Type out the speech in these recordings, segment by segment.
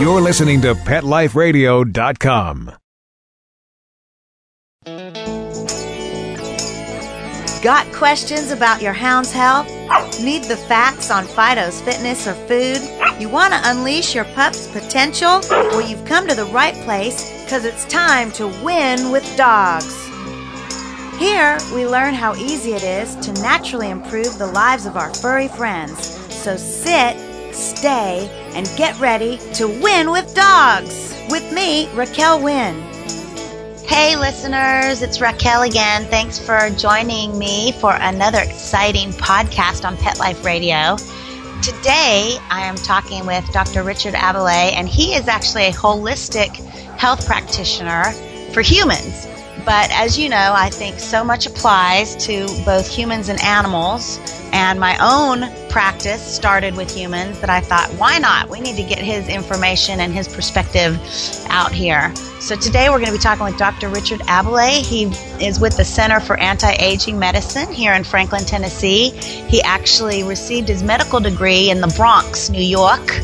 You're listening to PetLifeRadio.com. Got questions about your hound's health? Need the facts on Fido's fitness or food? You want to unleash your pup's potential? Well, you've come to the right place because it's time to win with dogs. Here, we learn how easy it is to naturally improve the lives of our furry friends. So sit, stay, and get ready to win with dogs. With me, Raquel Wynn. Hey, listeners, it's Raquel again. Thanks for joining me for another exciting podcast on Pet Life Radio. Today, I am talking with Dr. Richard Aballay, and he is actually a holistic health practitioner for humans. But as you know, I think so much applies to both humans and animals. And my own practice started with humans that I thought, why not? We need to get his information and his perspective out here. So today we're going to be talking with Dr. Richard Aballay. He is with the Center for Anti Aging Medicine here in Franklin, Tennessee. He actually received his medical degree in the Bronx, New York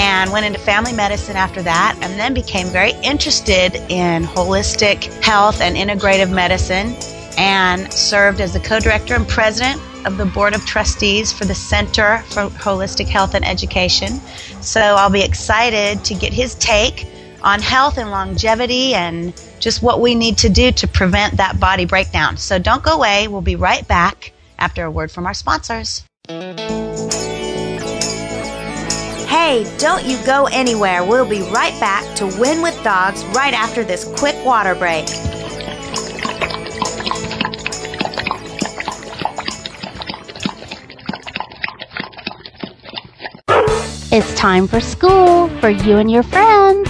and went into family medicine after that, and then became very interested in holistic health and integrative medicine, and served as the co director and president of the board of trustees for the Center for Holistic Health and Education. So I'll be excited to get his take on health and longevity and just what we need to do to prevent that body breakdown. So don't go away. We'll be right back after a word from our sponsors. Hey, don't you go anywhere. We'll be right back to Win with Dogs right after this quick water break. It's time for school for you and your friends,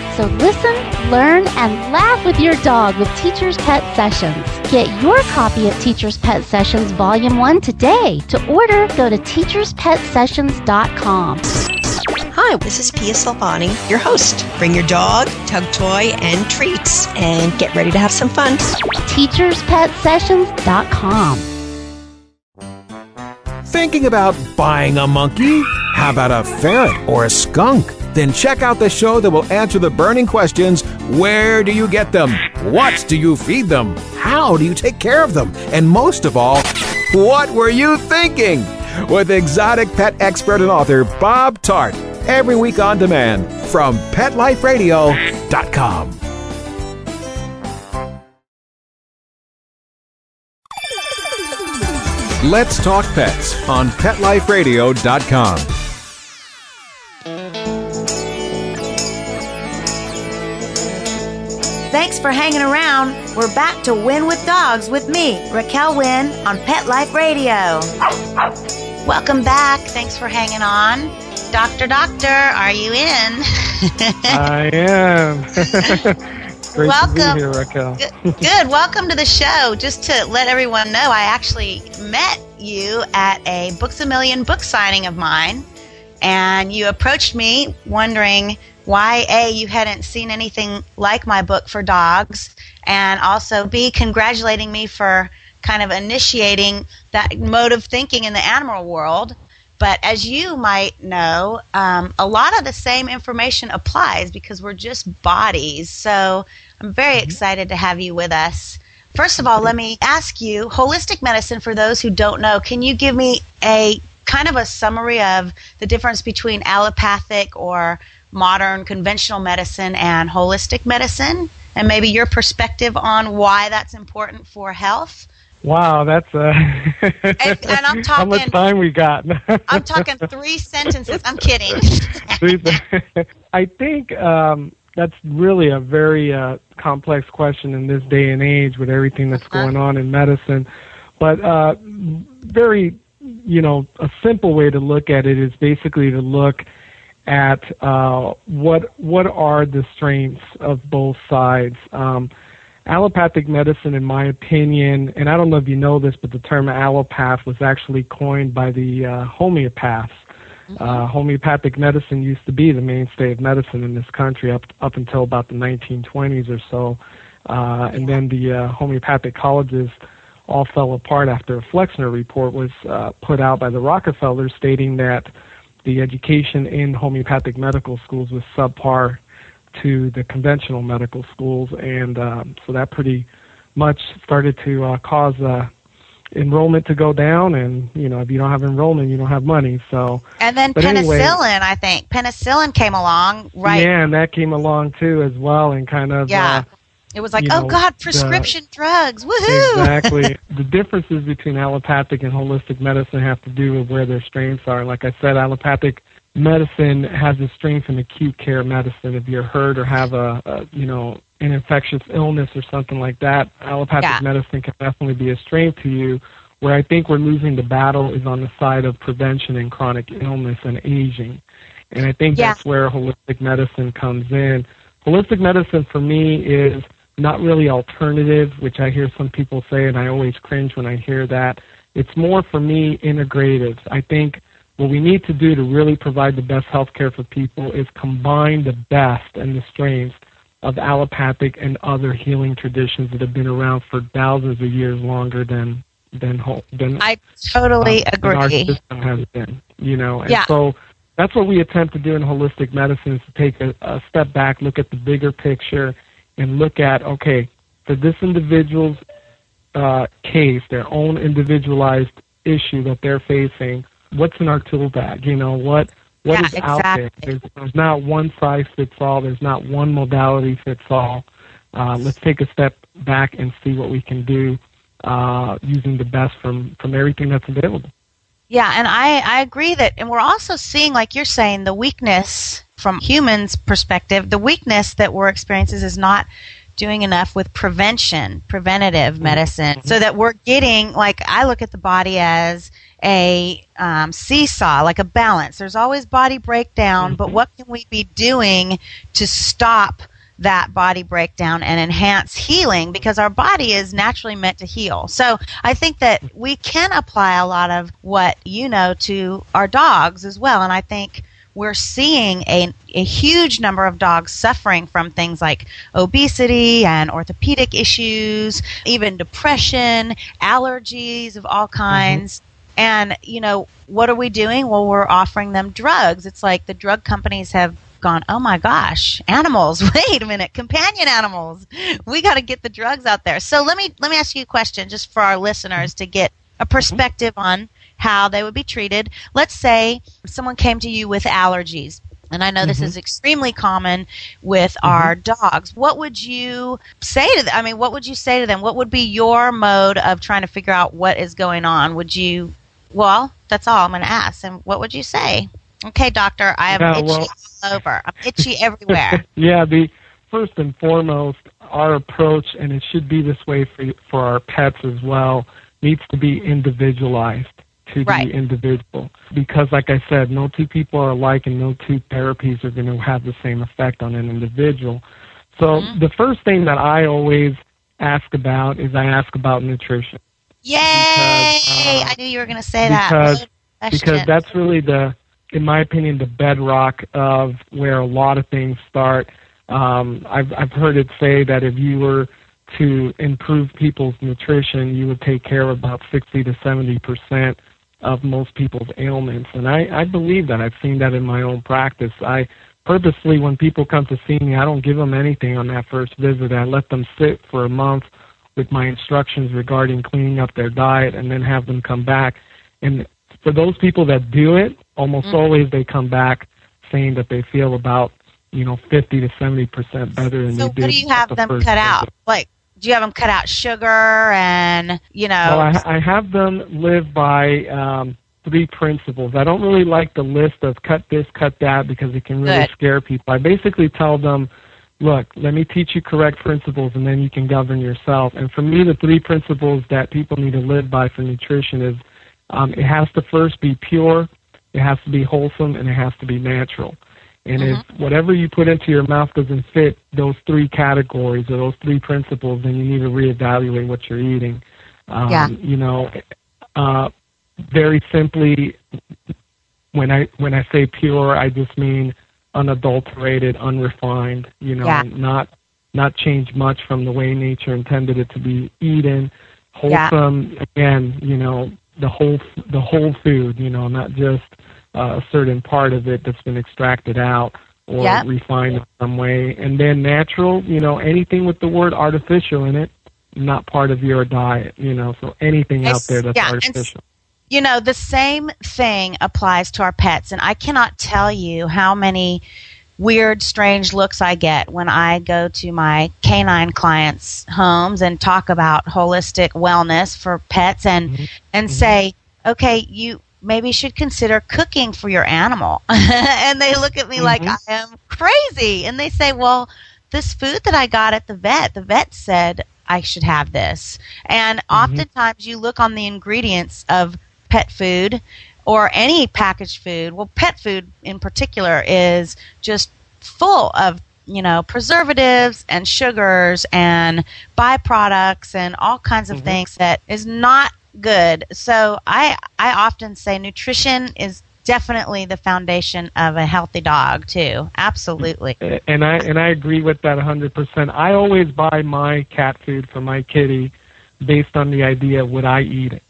So listen, learn, and laugh with your dog with Teacher's Pet Sessions. Get your copy of Teacher's Pet Sessions Volume 1 today. To order, go to teacherspetsessions.com. Hi, this is Pia Silvani, your host. Bring your dog, tug toy, and treats, and get ready to have some fun. teacherspetsessions.com. Thinking about buying a monkey? How about a ferret or a skunk? Then check out the show that will answer the burning questions where do you get them? What do you feed them? How do you take care of them? And most of all, what were you thinking? With exotic pet expert and author Bob Tart. Every week on demand from PetLifeRadio.com. Let's Talk Pets on PetLifeRadio.com. Thanks for hanging around. We're back to Win with Dogs with me, Raquel Wynn, on Pet Life Radio. Welcome back. Thanks for hanging on. Doctor, doctor, are you in? I am. Great Welcome. to be here, Raquel. Good. Good. Welcome to the show. Just to let everyone know, I actually met you at a Books a Million book signing of mine, and you approached me wondering why A, you hadn't seen anything like my book for dogs, and also B, congratulating me for kind of initiating that mode of thinking in the animal world. But as you might know, um, a lot of the same information applies because we're just bodies. So I'm very excited to have you with us. First of all, let me ask you holistic medicine, for those who don't know, can you give me a kind of a summary of the difference between allopathic or modern conventional medicine and holistic medicine? And maybe your perspective on why that's important for health? Wow, that's uh And, and I'm how much time we got. I'm talking three sentences. I'm kidding. I think um, that's really a very uh, complex question in this day and age with everything that's Uh-huh. going on in medicine. But uh, very, you know, a simple way to look at it is basically to look at uh, what what are the strengths of both sides. Um, allopathic medicine, in my opinion, and I don't know if you know this, but the term allopath was actually coined by the uh, homeopaths. Uh, homeopathic medicine used to be the mainstay of medicine in this country up up until about the 1920s or so, uh, and then the uh, homeopathic colleges all fell apart after a Flexner report was uh, put out by the Rockefellers stating that the education in homeopathic medical schools was subpar to the conventional medical schools, and um, so that pretty much started to uh, cause uh, enrollment to go down. And you know, if you don't have enrollment, you don't have money. So And then penicillin, anyway- I think. Penicillin came along, right? yeah, and that came along too as well, and kind of Yeah. It was like, you oh know, God, the- prescription drugs. uh, Woohoo! exactly the differences between allopathic and holistic medicine have to do with where their strengths are. Like I said, allopathic medicine has a strength in acute care medicine. If you're hurt or have a, a you know an infectious illness or something like that, allopathic Yeah. medicine can definitely be a strength to you. Where I think we're losing the battle is on the side of prevention and chronic illness and aging. And I think Yeah. that's where holistic medicine comes in. Holistic medicine for me is not really alternative, which I hear some people say, and I always cringe when I hear that. It's more for me integrative. I think what we need to do to really provide the best health care for people is combine the best and the strengths of allopathic and other healing traditions that have been around for thousands of years longer than than ho- than I totally um, than our agree. system has been. You know, and Yeah. so that's what we attempt to do in holistic medicine is to take a, a step back, look at the bigger picture, and look at okay, for this individual's uh, case, their own individualized issue that they're facing, what's in our tool bag? You know, what what Yeah, is out there? There's, there's not one size fits all. There's not one modality fits all. Uh, let's take a step back and see what we can do uh, using the best from from everything that's available. Yeah, and I, I agree that, and we're also seeing, like you're saying, the weakness from humans' perspective, the weakness that we're experiencing is not doing enough with prevention, preventative mm-hmm. medicine, so mm-hmm. that we're getting, like, I look at the body as a um, seesaw, like a balance. There's always body breakdown, but mm-hmm. what can we be doing to stop that body breakdown and enhance healing because our body is naturally meant to heal. So I think that we can apply a lot of what you know to our dogs as well. And I think we're seeing a, a huge number of dogs suffering from things like obesity and orthopedic issues, even depression, allergies of all mm-hmm. kinds. And, you know, what are we doing? Well, we're offering them drugs. It's like the drug companies have gone, oh my gosh, animals, wait a minute, companion animals. We got to get the drugs out there. So let me, let me ask you a question just for our listeners mm-hmm. to get a perspective on how they would be treated. Let's say someone came to you with allergies. And I know this is mm-hmm. extremely common with mm-hmm. our dogs. What would you say to them? I mean, what would you say to them? What would be your mode of trying to figure out what is going on? Would you, well, that's all I'm going to ask. And what would you say? Okay, doctor, I am Yeah, itchy well- all over. I'm itchy everywhere. yeah, the first and foremost, our approach, and it should be this way for for our pets as well, needs to be individualized to Right. the individual. Because, like I said, no two people are alike, and no two therapies are going to have the same effect on an individual. So Mm-hmm. the first thing that I always ask about is I ask about nutrition. Yay! uh, I knew you were going to say that. because- Good because that's really the, in my opinion, the bedrock of where a lot of things start. Um, I've I've heard it say that if you were to improve people's nutrition, you would take care of about sixty to seventy percent of most people's ailments, and I I believe that. I've seen that in my own practice. I purposely, when people come to see me, I don't give them anything on that first visit. I let them sit for a month with my instructions regarding cleaning up their diet, and then have them come back. And for those people that do it, almost Mm-hmm. always they come back saying that they feel about you know fifty to seventy percent better than so they did. what do you have the them cut out? visit. Like do you have them cut out sugar and you know? Well, I, I have them live by um, three principles. I don't really like the list of cut this, cut that because it can really Good. scare people. I basically tell them, look, let me teach you correct principles and then you can govern yourself. And for me, the three principles that people need to live by for nutrition is um, it has to first be pure, it has to be wholesome, and it has to be natural. And if whatever you put into your mouth doesn't fit those three categories or those three principles, then you need to reevaluate what you're eating. Um, Yeah. You know, uh, very simply, when I when I say pure, I just mean unadulterated, unrefined. You know, Yeah. not not changed much from the way nature intended it to be eaten. Yeah. Wholesome, again, you know, the whole the whole food. You know, not just a certain part of it that's been extracted out or Yeah. refined in some way. And then natural, you know, anything with the word artificial in it, not part of your diet. You know, so anything out there that's yeah, artificial. you know, the same thing applies to our pets, and I cannot tell you how many weird, strange looks I get when I go to my canine clients' homes and talk about holistic wellness for pets and mm-hmm. and say, mm-hmm. okay, you maybe should consider cooking for your animal. and they look at me mm-hmm. like I am crazy, and they say, well, this food that I got at the vet, the vet said I should have this. And mm-hmm. oftentimes you look on the ingredients of pet food or any packaged food. Well, pet food in particular is just full of, you know, preservatives and sugars and byproducts and all kinds of mm-hmm. things that is not good. So I I often say nutrition is definitely the foundation of a healthy dog too. Absolutely. and I and I agree with that 100%. I always buy my cat food for my kitty based on the idea would I eat it.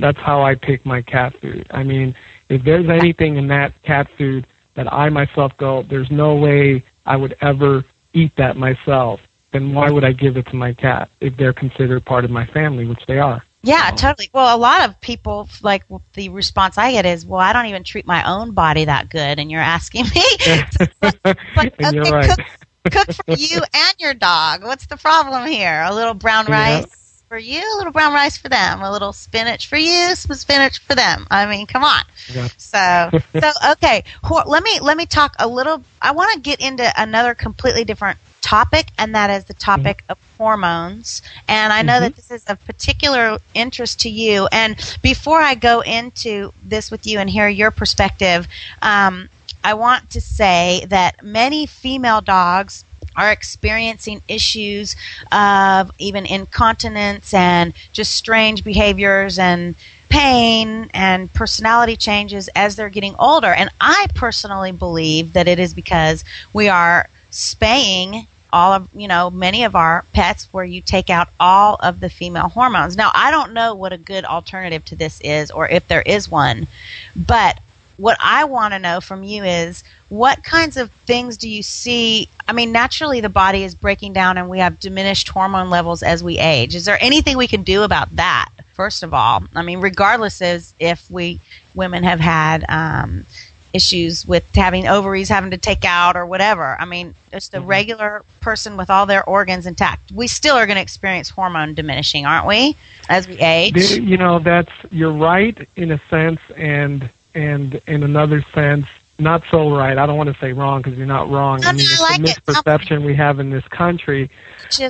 That's how I pick my cat food. I mean, if there's anything in that cat food that I myself go, there's no way I would ever eat that myself, then why would I give it to my cat if they're considered part of my family, which they are? Yeah, totally. Well, a lot of people like the response I get is, "Well, I don't even treat my own body that good," and you're asking me. like, and you're okay, right. cook, cook for you and your dog. What's the problem here? A little brown Yeah. For you, a little brown rice for them, a little spinach for you, some spinach for them. I mean, come on. Yeah. So, so okay. Let me let me talk a little. I want to get into another completely different topic, and that is the topic of hormones. And I know that this is of particular interest to you. And before I go into this with you and hear your perspective, um, I want to say that many female dogs are experiencing issues of even incontinence and just strange behaviors and pain and personality changes as they're getting older. And I personally believe that it is because we are spaying all of you know many of our pets where you take out all of the female hormones now i don't know what a good alternative to this is or if there is one but what i want to know from you is what kinds of things do you see i mean naturally the body is breaking down and we have diminished hormone levels as we age is there anything we can do about that first of all i mean regardless as if we women have had um, issues with having ovaries having to take out or whatever. I mean, just a regular person with all their organs intact. We still are going to experience hormone diminishing, aren't we, as we age? You know that's you're right in a sense and and in another sense not so right i don't want to say wrong because you're not wrong No, i mean it's like a it. Misperception we have in this country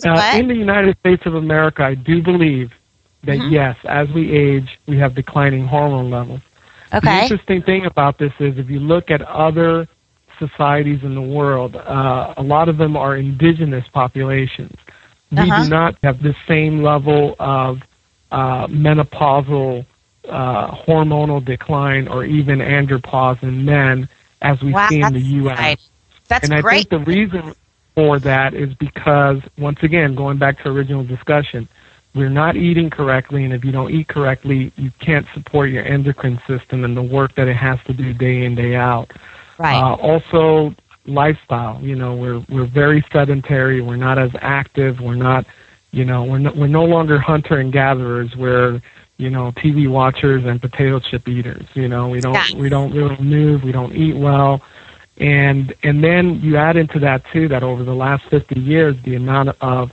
uh, in the united states of america i do believe that Mm-hmm. yes as we age we have declining hormone levels Okay. the interesting thing about this is if you look at other societies in the world, uh, a lot of them are indigenous populations. We Uh-huh. do not have the same level of uh, menopausal uh, hormonal decline or even andropause in men as we Wow, see in the U.S. exciting. That's and I great. think the reason for that is because, once again, going back to original discussion, we're not eating correctly, and if you don't eat correctly, you can't support your endocrine system and the work that it has to do day in day out. right. Uh, also, lifestyle. You know, we're we're very sedentary. We're not as active. We're not, you know, we're no, we're no longer hunter and gatherers. We're you know TV watchers and potato chip eaters. You know, we don't Yes. we don't really move. We don't eat well. And and then you add into that too that over the last 50 years, the amount of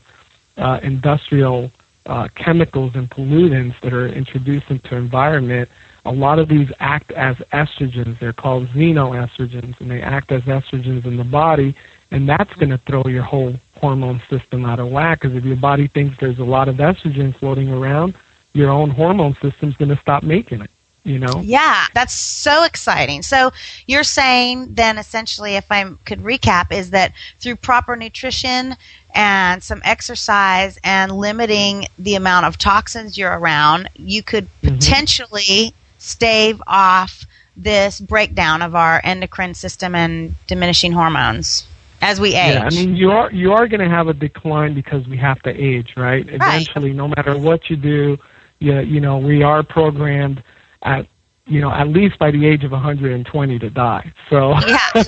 uh, industrial uh, chemicals and pollutants that are introduced into environment, a lot of these act as estrogens. They're called xenoestrogens, and they act as estrogens in the body, and that's going to throw your whole hormone system out of whack. Because if your body thinks there's a lot of estrogen floating around, your own hormone system's going to stop making it. You know? Yeah, that's so exciting. So you're saying then essentially, if I could recap, is that through proper nutrition and some exercise and limiting the amount of toxins you're around, you could mm-hmm. potentially stave off this breakdown of our endocrine system and diminishing hormones as we age. Yeah, I mean you are you are going to have a decline because we have to age, right? Eventually, no matter what you do, you, you know we are programmed at you know at least by the age of 120 to die. So yeah.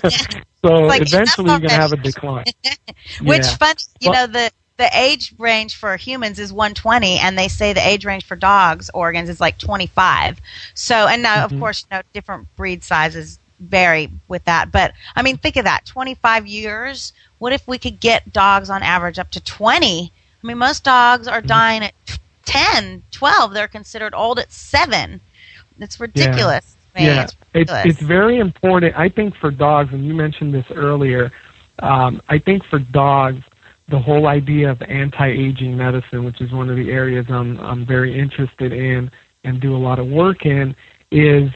so like, eventually you're going to have a decline. Which yeah. fun, you well, know the the age range for humans is 120 and they say the age range for dogs organs is like 25 so and now mm-hmm. of course you know different breed sizes vary with that but i mean think of that 25 years what if we could get dogs on average up to 20 i mean most dogs are mm-hmm. dying at 10 12 they're considered old at 7 it's ridiculous. Yeah, yeah. It's, ridiculous. it's, it's very important. I think for dogs, and you mentioned this earlier. Um, I think for dogs, the whole idea of anti-aging medicine, which is one of the areas I'm I'm very interested in and do a lot of work in, is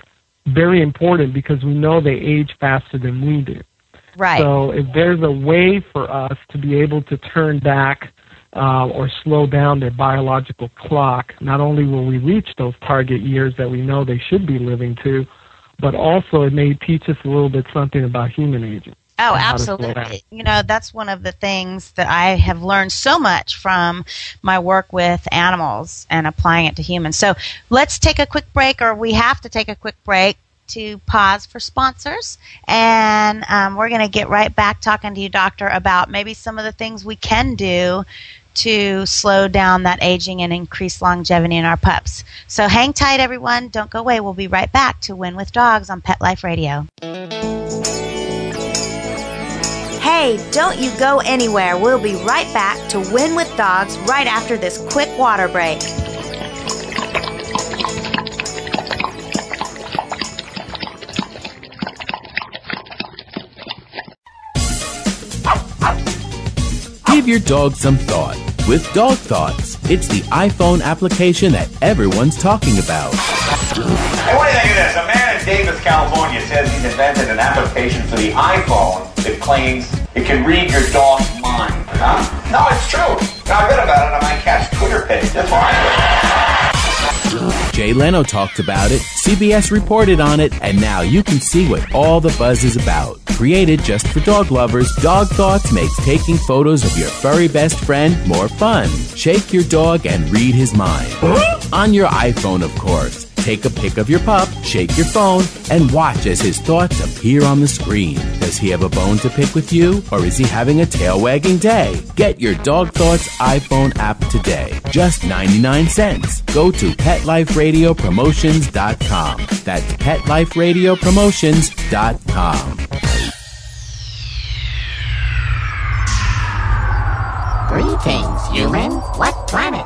very important because we know they age faster than we do. Right. So if there's a way for us to be able to turn back uh, or slow down their biological clock, not only will we reach those target years that we know they should be living to, but also it may teach us a little bit something about human aging. Oh, absolutely. You know, that's one of the things that I have learned so much from my work with animals and applying it to humans. So let's take a quick break, or we have to take a quick break to pause for sponsors. And um, we're going to get right back talking to you, Doctor, about maybe some of the things we can do to slow down that aging and increase longevity in our pups. So hang tight, everyone. Don't go away. We'll be right back to Win with Dogs on Pet Life Radio. Hey, don't you go anywhere. We'll be right back to Win with Dogs right after this quick water break. Give your dog some thought with Dog Thoughts. It's the iPhone application that everyone's talking about. This? A man in Davis, California says he's invented an application for the iPhone that claims it can read your dog's mind. Huh? No, it's true. I read about it on my cat's Twitter page. That's why. Jay Leno talked about it, CBS reported on it, and now you can see what all the buzz is about. Created just for dog lovers, Dog Thoughts makes taking photos of your furry best friend more fun. Shake your dog and read his mind. On your iPhone, of course. Take a pic of your pup, shake your phone, and watch as his thoughts appear on the screen. Does he have a bone to pick with you, or is he having a tail wagging day? Get your Dog Thoughts iPhone app today. Just 99 cents. Go to PetLifeRadioPromotions.com. That's PetLifeRadioPromotions.com. Greetings, human. What planet?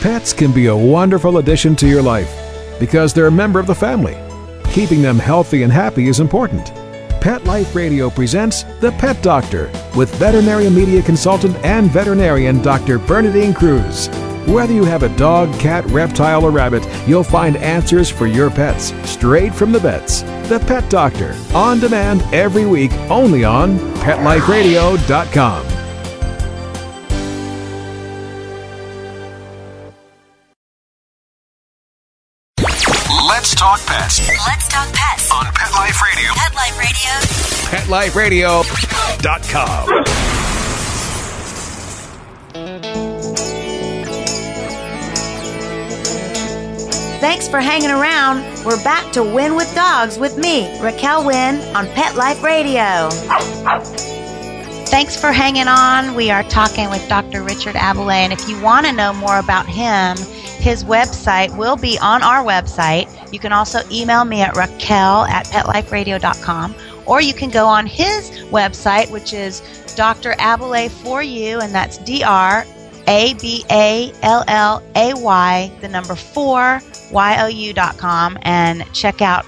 Pets can be a wonderful addition to your life because they're a member of the family. Keeping them healthy and happy is important. Pet Life Radio presents The Pet Doctor with veterinary media consultant and veterinarian Dr. Bernadine Cruz. Whether you have a dog, cat, reptile, or rabbit, you'll find answers for your pets straight from the vets. The Pet Doctor, on demand every week, only on PetLifeRadio.com. PetLifeRadio.com. Thanks for hanging around. We're back to Win with Dogs with me, Raquel Wynn, on Pet Life Radio. Thanks for hanging on. We are talking with Dr. Richard Aballay, and if you want to know more about him, his website will be on our website. You can also email me at raquel at petliferadio.com, or you can go on his website, which is Dr. Aballay for you, and that's D R A B A L L A Y, the number four, Y O U dot com, and check out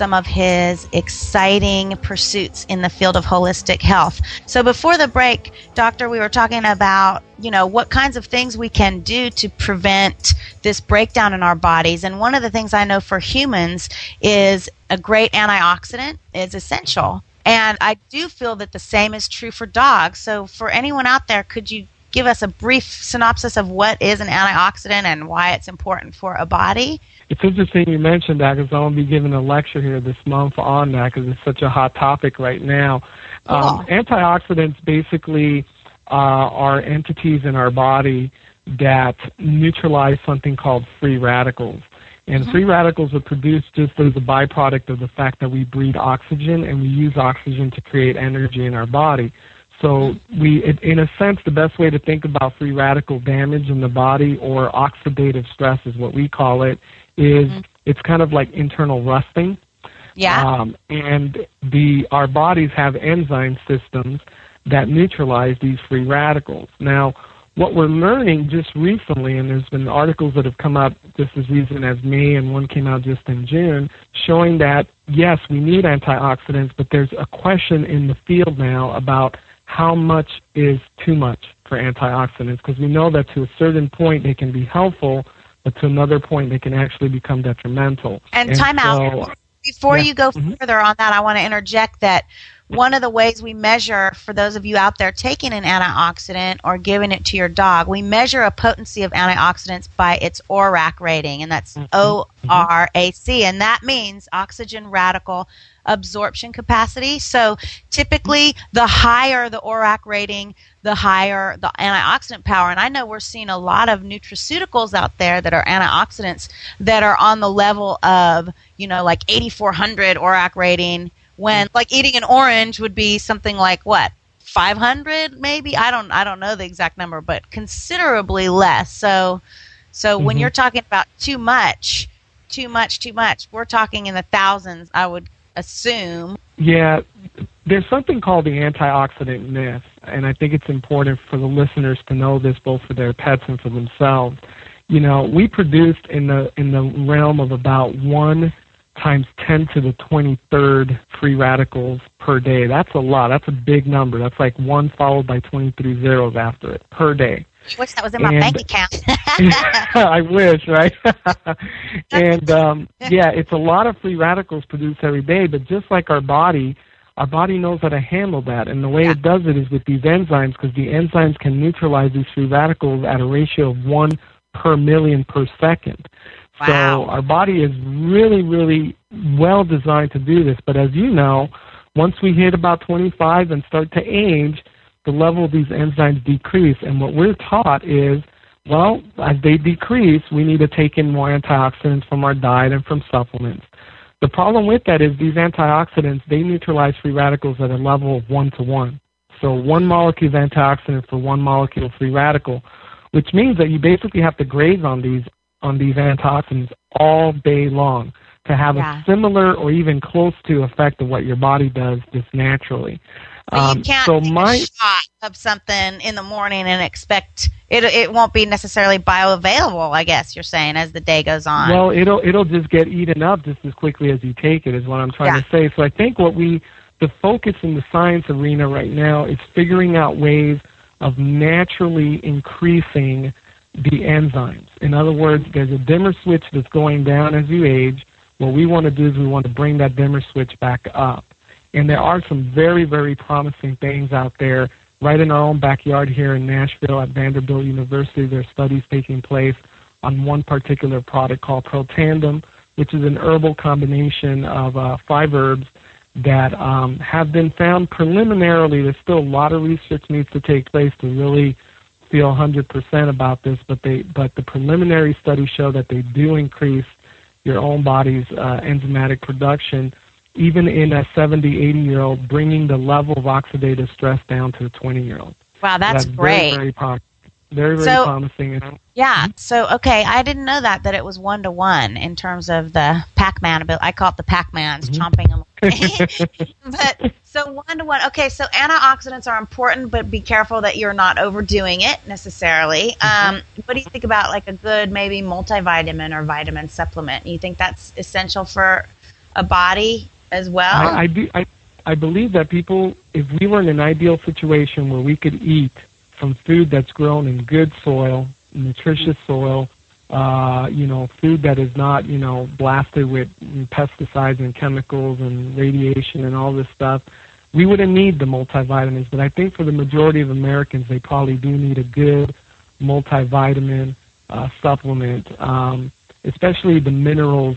some of his exciting pursuits in the field of holistic health. So before the break, doctor, we were talking about, you know, what kinds of things we can do to prevent this breakdown in our bodies. And one of the things I know for humans is a great antioxidant is essential. And I do feel that the same is true for dogs. So for anyone out there, could you give us a brief synopsis of what is an antioxidant and why it's important for a body? It's interesting you mentioned that because I'm going to be giving a lecture here this month on that because it's such a hot topic right now. Um, antioxidants basically uh, are entities in our body that neutralize something called free radicals. And free radicals are produced just as a byproduct of the fact that we breathe oxygen and we use oxygen to create energy in our body. So we, it- in a sense, the best way to think about free radical damage in the body or oxidative stress is what we call it, is it's kind of like internal rusting. Yeah. Um, and the our bodies have enzyme systems that neutralize these free radicals. Now, what we're learning just recently, and there's been articles that have come up just as recent as me, and one came out just in June, showing that yes, we need antioxidants, but there's a question in the field now about how much is too much for antioxidants, because we know that to a certain point they can be helpful, but to another point they can actually become detrimental. And time out. Before Yeah. you go mm-hmm. further on that, I want to interject that one of the ways we measure, for those of you out there taking an antioxidant or giving it to your dog, we measure a potency of antioxidants by its ORAC rating, and that's mm-hmm. Mm-hmm. O R A C, and that means oxygen radical absorption capacity. So typically, the higher the ORAC rating, the higher the antioxidant power. And I know we're seeing a lot of nutraceuticals out there that are antioxidants that are on the level of, you know, like 8400 ORAC rating when like eating an orange would be something like what? 500 maybe i don't i don't know the exact number but considerably less so so when Mhm. you're talking about too much too much too much we're talking in the thousands i would assume Yeah, there's something called the antioxidant myth, and I think it's important for the listeners to know this both for their pets and for themselves. You know, we produced in the in the realm of about one times 10 to the 23rd free radicals per day. That's a lot. That's a big number. That's like one followed by 23 zeros after it per day. I wish that was in my And- bank account I wish, right? and um, yeah, it's a lot of free radicals produced every day, but just like our body, our body knows how to handle that. And the way it does it is with these enzymes, because the enzymes can neutralize these free radicals at a ratio of one per million per second. Wow. So our body is really, really well designed to do this. But as you know, once we hit about 25 and start to age, the level of these enzymes decrease. And what we're taught is, well, as they decrease, we need to take in more antioxidants from our diet and from supplements. The problem with that is these antioxidants, they neutralize free radicals at a level of one to one. So one molecule of antioxidant for one molecule of free radical, which means that you basically have to graze on these on these antioxidants all day long to have Yeah. a similar or even close to effect of what your body does just naturally. But you Um, can't so take my a shot of something in the morning and expect it. It won't be necessarily bioavailable. I guess you're saying as the day goes on. Well, it'll it'll just get eaten up just as quickly as you take it. Is what I'm trying Yeah. to say. So I think what we the focus in the science arena right now is figuring out ways of naturally increasing the enzymes. In other words, there's a dimmer switch that's going down as you age. What we want to do is we want to bring that dimmer switch back up. And there are some very, very promising things out there right in our own backyard here in Nashville at Vanderbilt University. There are studies taking place on one particular product called Protandim, which is an herbal combination of uh, five herbs that um, have been found preliminarily. There's still a lot of research needs to take place to really feel 100% about this, but they but the preliminary studies show that they do increase your own body's uh, enzymatic production, even in a 70, 80 year old, bringing the level of oxidative stress down to a 20 year old. Wow, that's, that's great. Very, very promising. Very, very So- promising. Yeah. So okay, I didn't know that that it was one to one in terms of the Pac-Man ability. I call it the Pac-Man's chomping them. but so one to one. Okay, so antioxidants are important, but be careful that you're not overdoing it necessarily. Um, what do you think about like a good maybe multivitamin or vitamin supplement? You think that's essential for a body as well? I, I do. I, I believe that people, if we were in an ideal situation where we could eat from food that's grown in good soil, nutritious soil, uh, you know, food that is not, you know, blasted with pesticides and chemicals and radiation and all this stuff, we wouldn't need the multivitamins. But I think for the majority of Americans, they probably do need a good multivitamin uh, supplement, um, especially the minerals.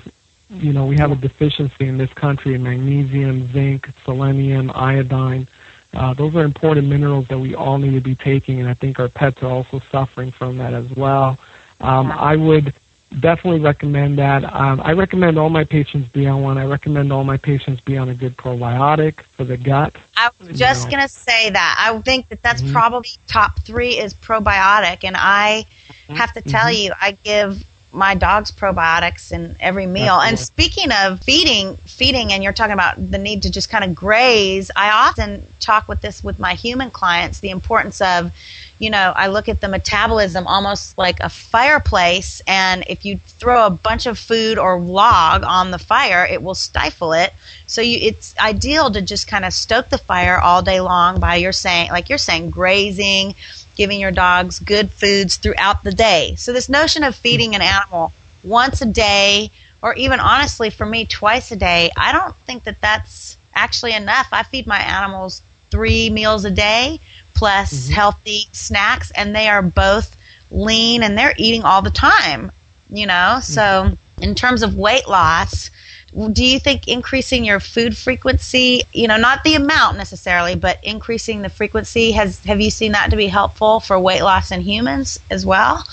You know, we have a deficiency in this country in magnesium, zinc, selenium, iodine. Uh, those are important minerals that we all need to be taking, and I think our pets are also suffering from that as well. Um, I would definitely recommend that. Um, I recommend all my patients be on one. I recommend all my patients be on a good probiotic for the gut. I was just know. gonna say that. I think that that's Mhm. probably top three is probiotic, and I have to tell Mhm. you, I give my dogs probiotics in every meal. And speaking of feeding, feeding, and you're talking about the need to just kind of graze. I often talk with this with my human clients, the importance of, you know, I look at the metabolism almost like a fireplace, and if you throw a bunch of food or log on the fire, it will stifle it. So you, it's ideal to just kind of stoke the fire all day long by your saying, like you're saying, grazing, giving your dogs good foods throughout the day. So this notion of feeding an animal once a day, or even honestly for me twice a day, I don't think that that's actually enough. I feed my animals three meals a day plus mm-hmm. healthy snacks, and they are both lean and they're eating all the time. You know, so mm-hmm. in terms of weight loss, do you think increasing your food frequency, you know, not the amount necessarily, but increasing the frequency has have you seen that to be helpful for weight loss in humans as well?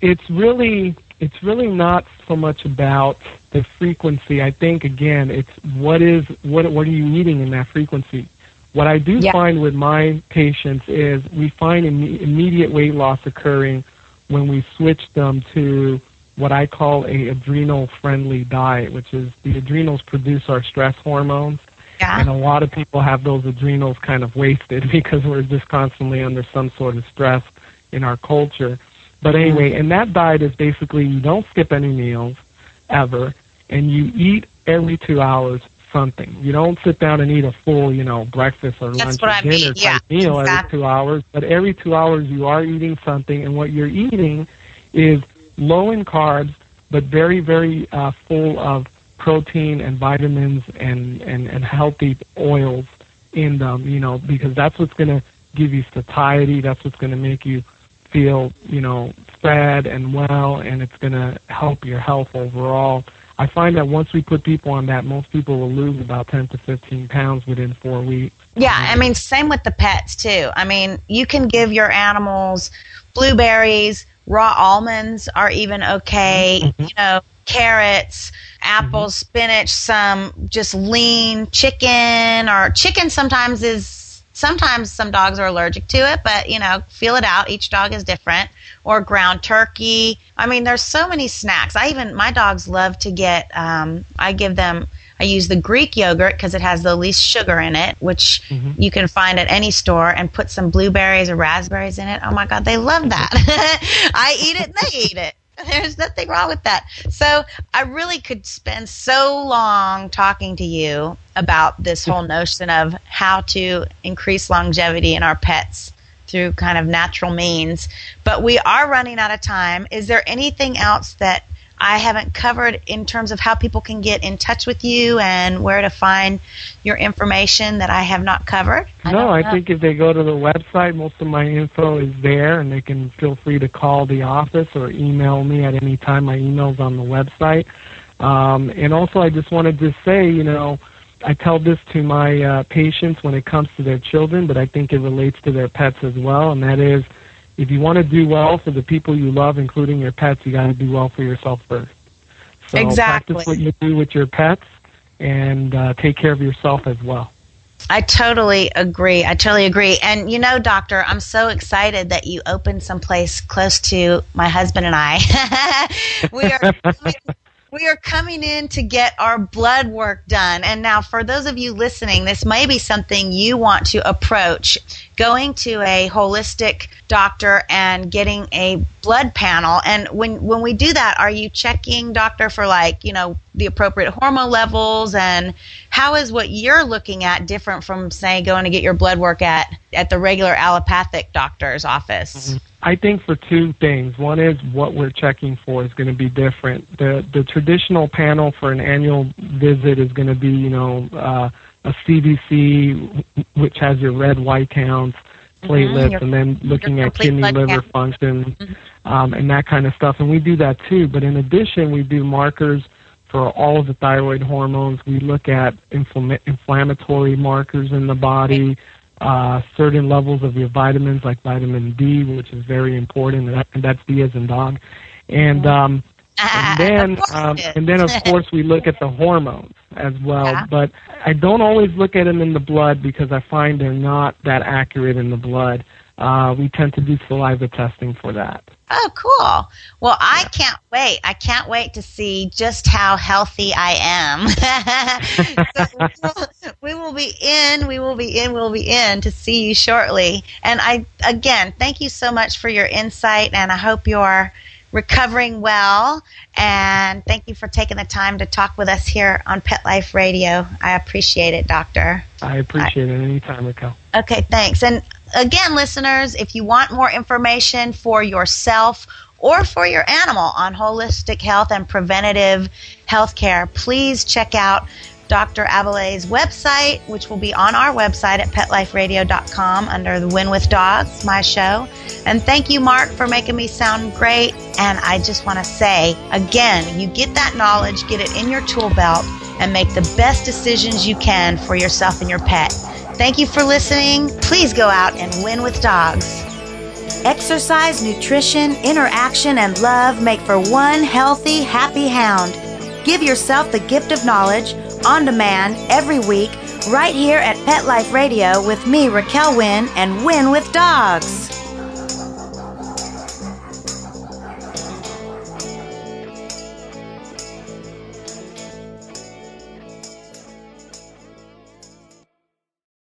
it's really it's really not so much about the frequency. I think again, it's what is what what are you eating in that frequency. What I do Yeah. find with my patients is we find Im- immediate weight loss occurring when we switch them to what I call a adrenal friendly diet, which is the adrenals produce our stress hormones. And a lot of people have those adrenals kind of wasted because we're just constantly under some sort of stress in our culture. But anyway, and that diet is basically you don't skip any meals ever, and you eat every two hours something. You don't sit down and eat a full, you know, breakfast or That's lunch or I dinner mean, yeah, type meal exactly. every two hours. But every two hours you are eating something, and what you're eating is low in carbs, but very, very uh, full of protein and vitamins and, and, and healthy oils in them, you know, because that's what's going to give you satiety. That's what's going to make you feel, you know, fed and well, and it's going to help your health overall. I find that once we put people on that, most people will lose about 10 to 15 pounds within four weeks. Yeah, I mean, same with the pets too. I mean, you can give your animals blueberries, raw almonds are even okay. You know, carrots, apples, spinach, some just lean chicken or chicken sometimes is sometimes some dogs are allergic to it, but you know, feel it out. Each dog is different. Or ground turkey. I mean, there's so many snacks. I even my dogs love to get. Um, I give them. I use the Greek yogurt because it has the least sugar in it, which mm-hmm. you can find at any store, and put some blueberries or raspberries in it. Oh my God, they love that. I eat it and they eat it. There's nothing wrong with that. So I really could spend so long talking to you about this mm-hmm. whole notion of how to increase longevity in our pets through kind of natural means. But we are running out of time. Is there anything else that I haven't covered in terms of how people can get in touch with you and where to find your information that I have not covered? no, I think if they go to the website, most of my info is there, and they can feel free to call the office or email me at any time. My email's on the website. Um, and also, I just wanted to say, you know, I tell this to my uh, patients when it comes to their children, but I think it relates to their pets as well, and that is if you want to do well for the people you love, including your pets, you got to do well for yourself first. So exactly. practice what you do with your pets and uh, take care of yourself as well. I totally agree. I totally agree. And you know, doctor, I'm so excited that you opened someplace close to my husband and I. we are we are coming in to get our blood work done. And now, for those of you listening, this may be something you want to approach going to a holistic doctor and getting a blood panel. And when, when we do that, are you checking, doctor, for like, you know, the appropriate hormone levels? And how is what you're looking at different from, say, going to get your blood work at, at the regular allopathic doctor's office? Mm-hmm. I think for two things. One is what we're checking for is going to be different. The the traditional panel for an annual visit is going to be, you know, uh, a CBC, which has your red white counts, platelets, mm-hmm. and then looking at kidney liver count. function, mm-hmm. um, and that kind of stuff. And we do that too. But in addition, we do markers for all of the thyroid hormones. We look at infl- inflammatory markers in the body uh, certain levels of your vitamins, like vitamin D, which is very important, and, that, and that's D as in dog. And um, and then um, and then of course we look at the hormones as well. Yeah. But I don't always look at them in the blood because I find they're not that accurate in the blood. Uh, we tend to do saliva testing for that. Oh, cool. Well, I can't wait. I can't wait to see just how healthy I am. so we will be in, we will be in, we will be in to see you shortly. And I, again, thank you so much for your insight, and I hope you're recovering well. And thank you for taking the time to talk with us here on Pet Life Radio. I appreciate it, Doctor. I appreciate I, it anytime, Raquel. Okay, thanks. And again, listeners, if you want more information for yourself or for your animal on holistic health and preventative health care, please check out Dr. Aballay's website, which will be on our website at petliferadio.com under the Win with Dogs, my show. And thank you, Mark, for making me sound great. And I just want to say again, you get that knowledge, get it in your tool belt, and make the best decisions you can for yourself and your pet. Thank you for listening. Please go out and win with dogs. Exercise, nutrition, interaction, and love make for one healthy, happy hound. Give yourself the gift of knowledge on demand every week right here at Pet Life Radio with me, Raquel Wynn, and Win with Dogs.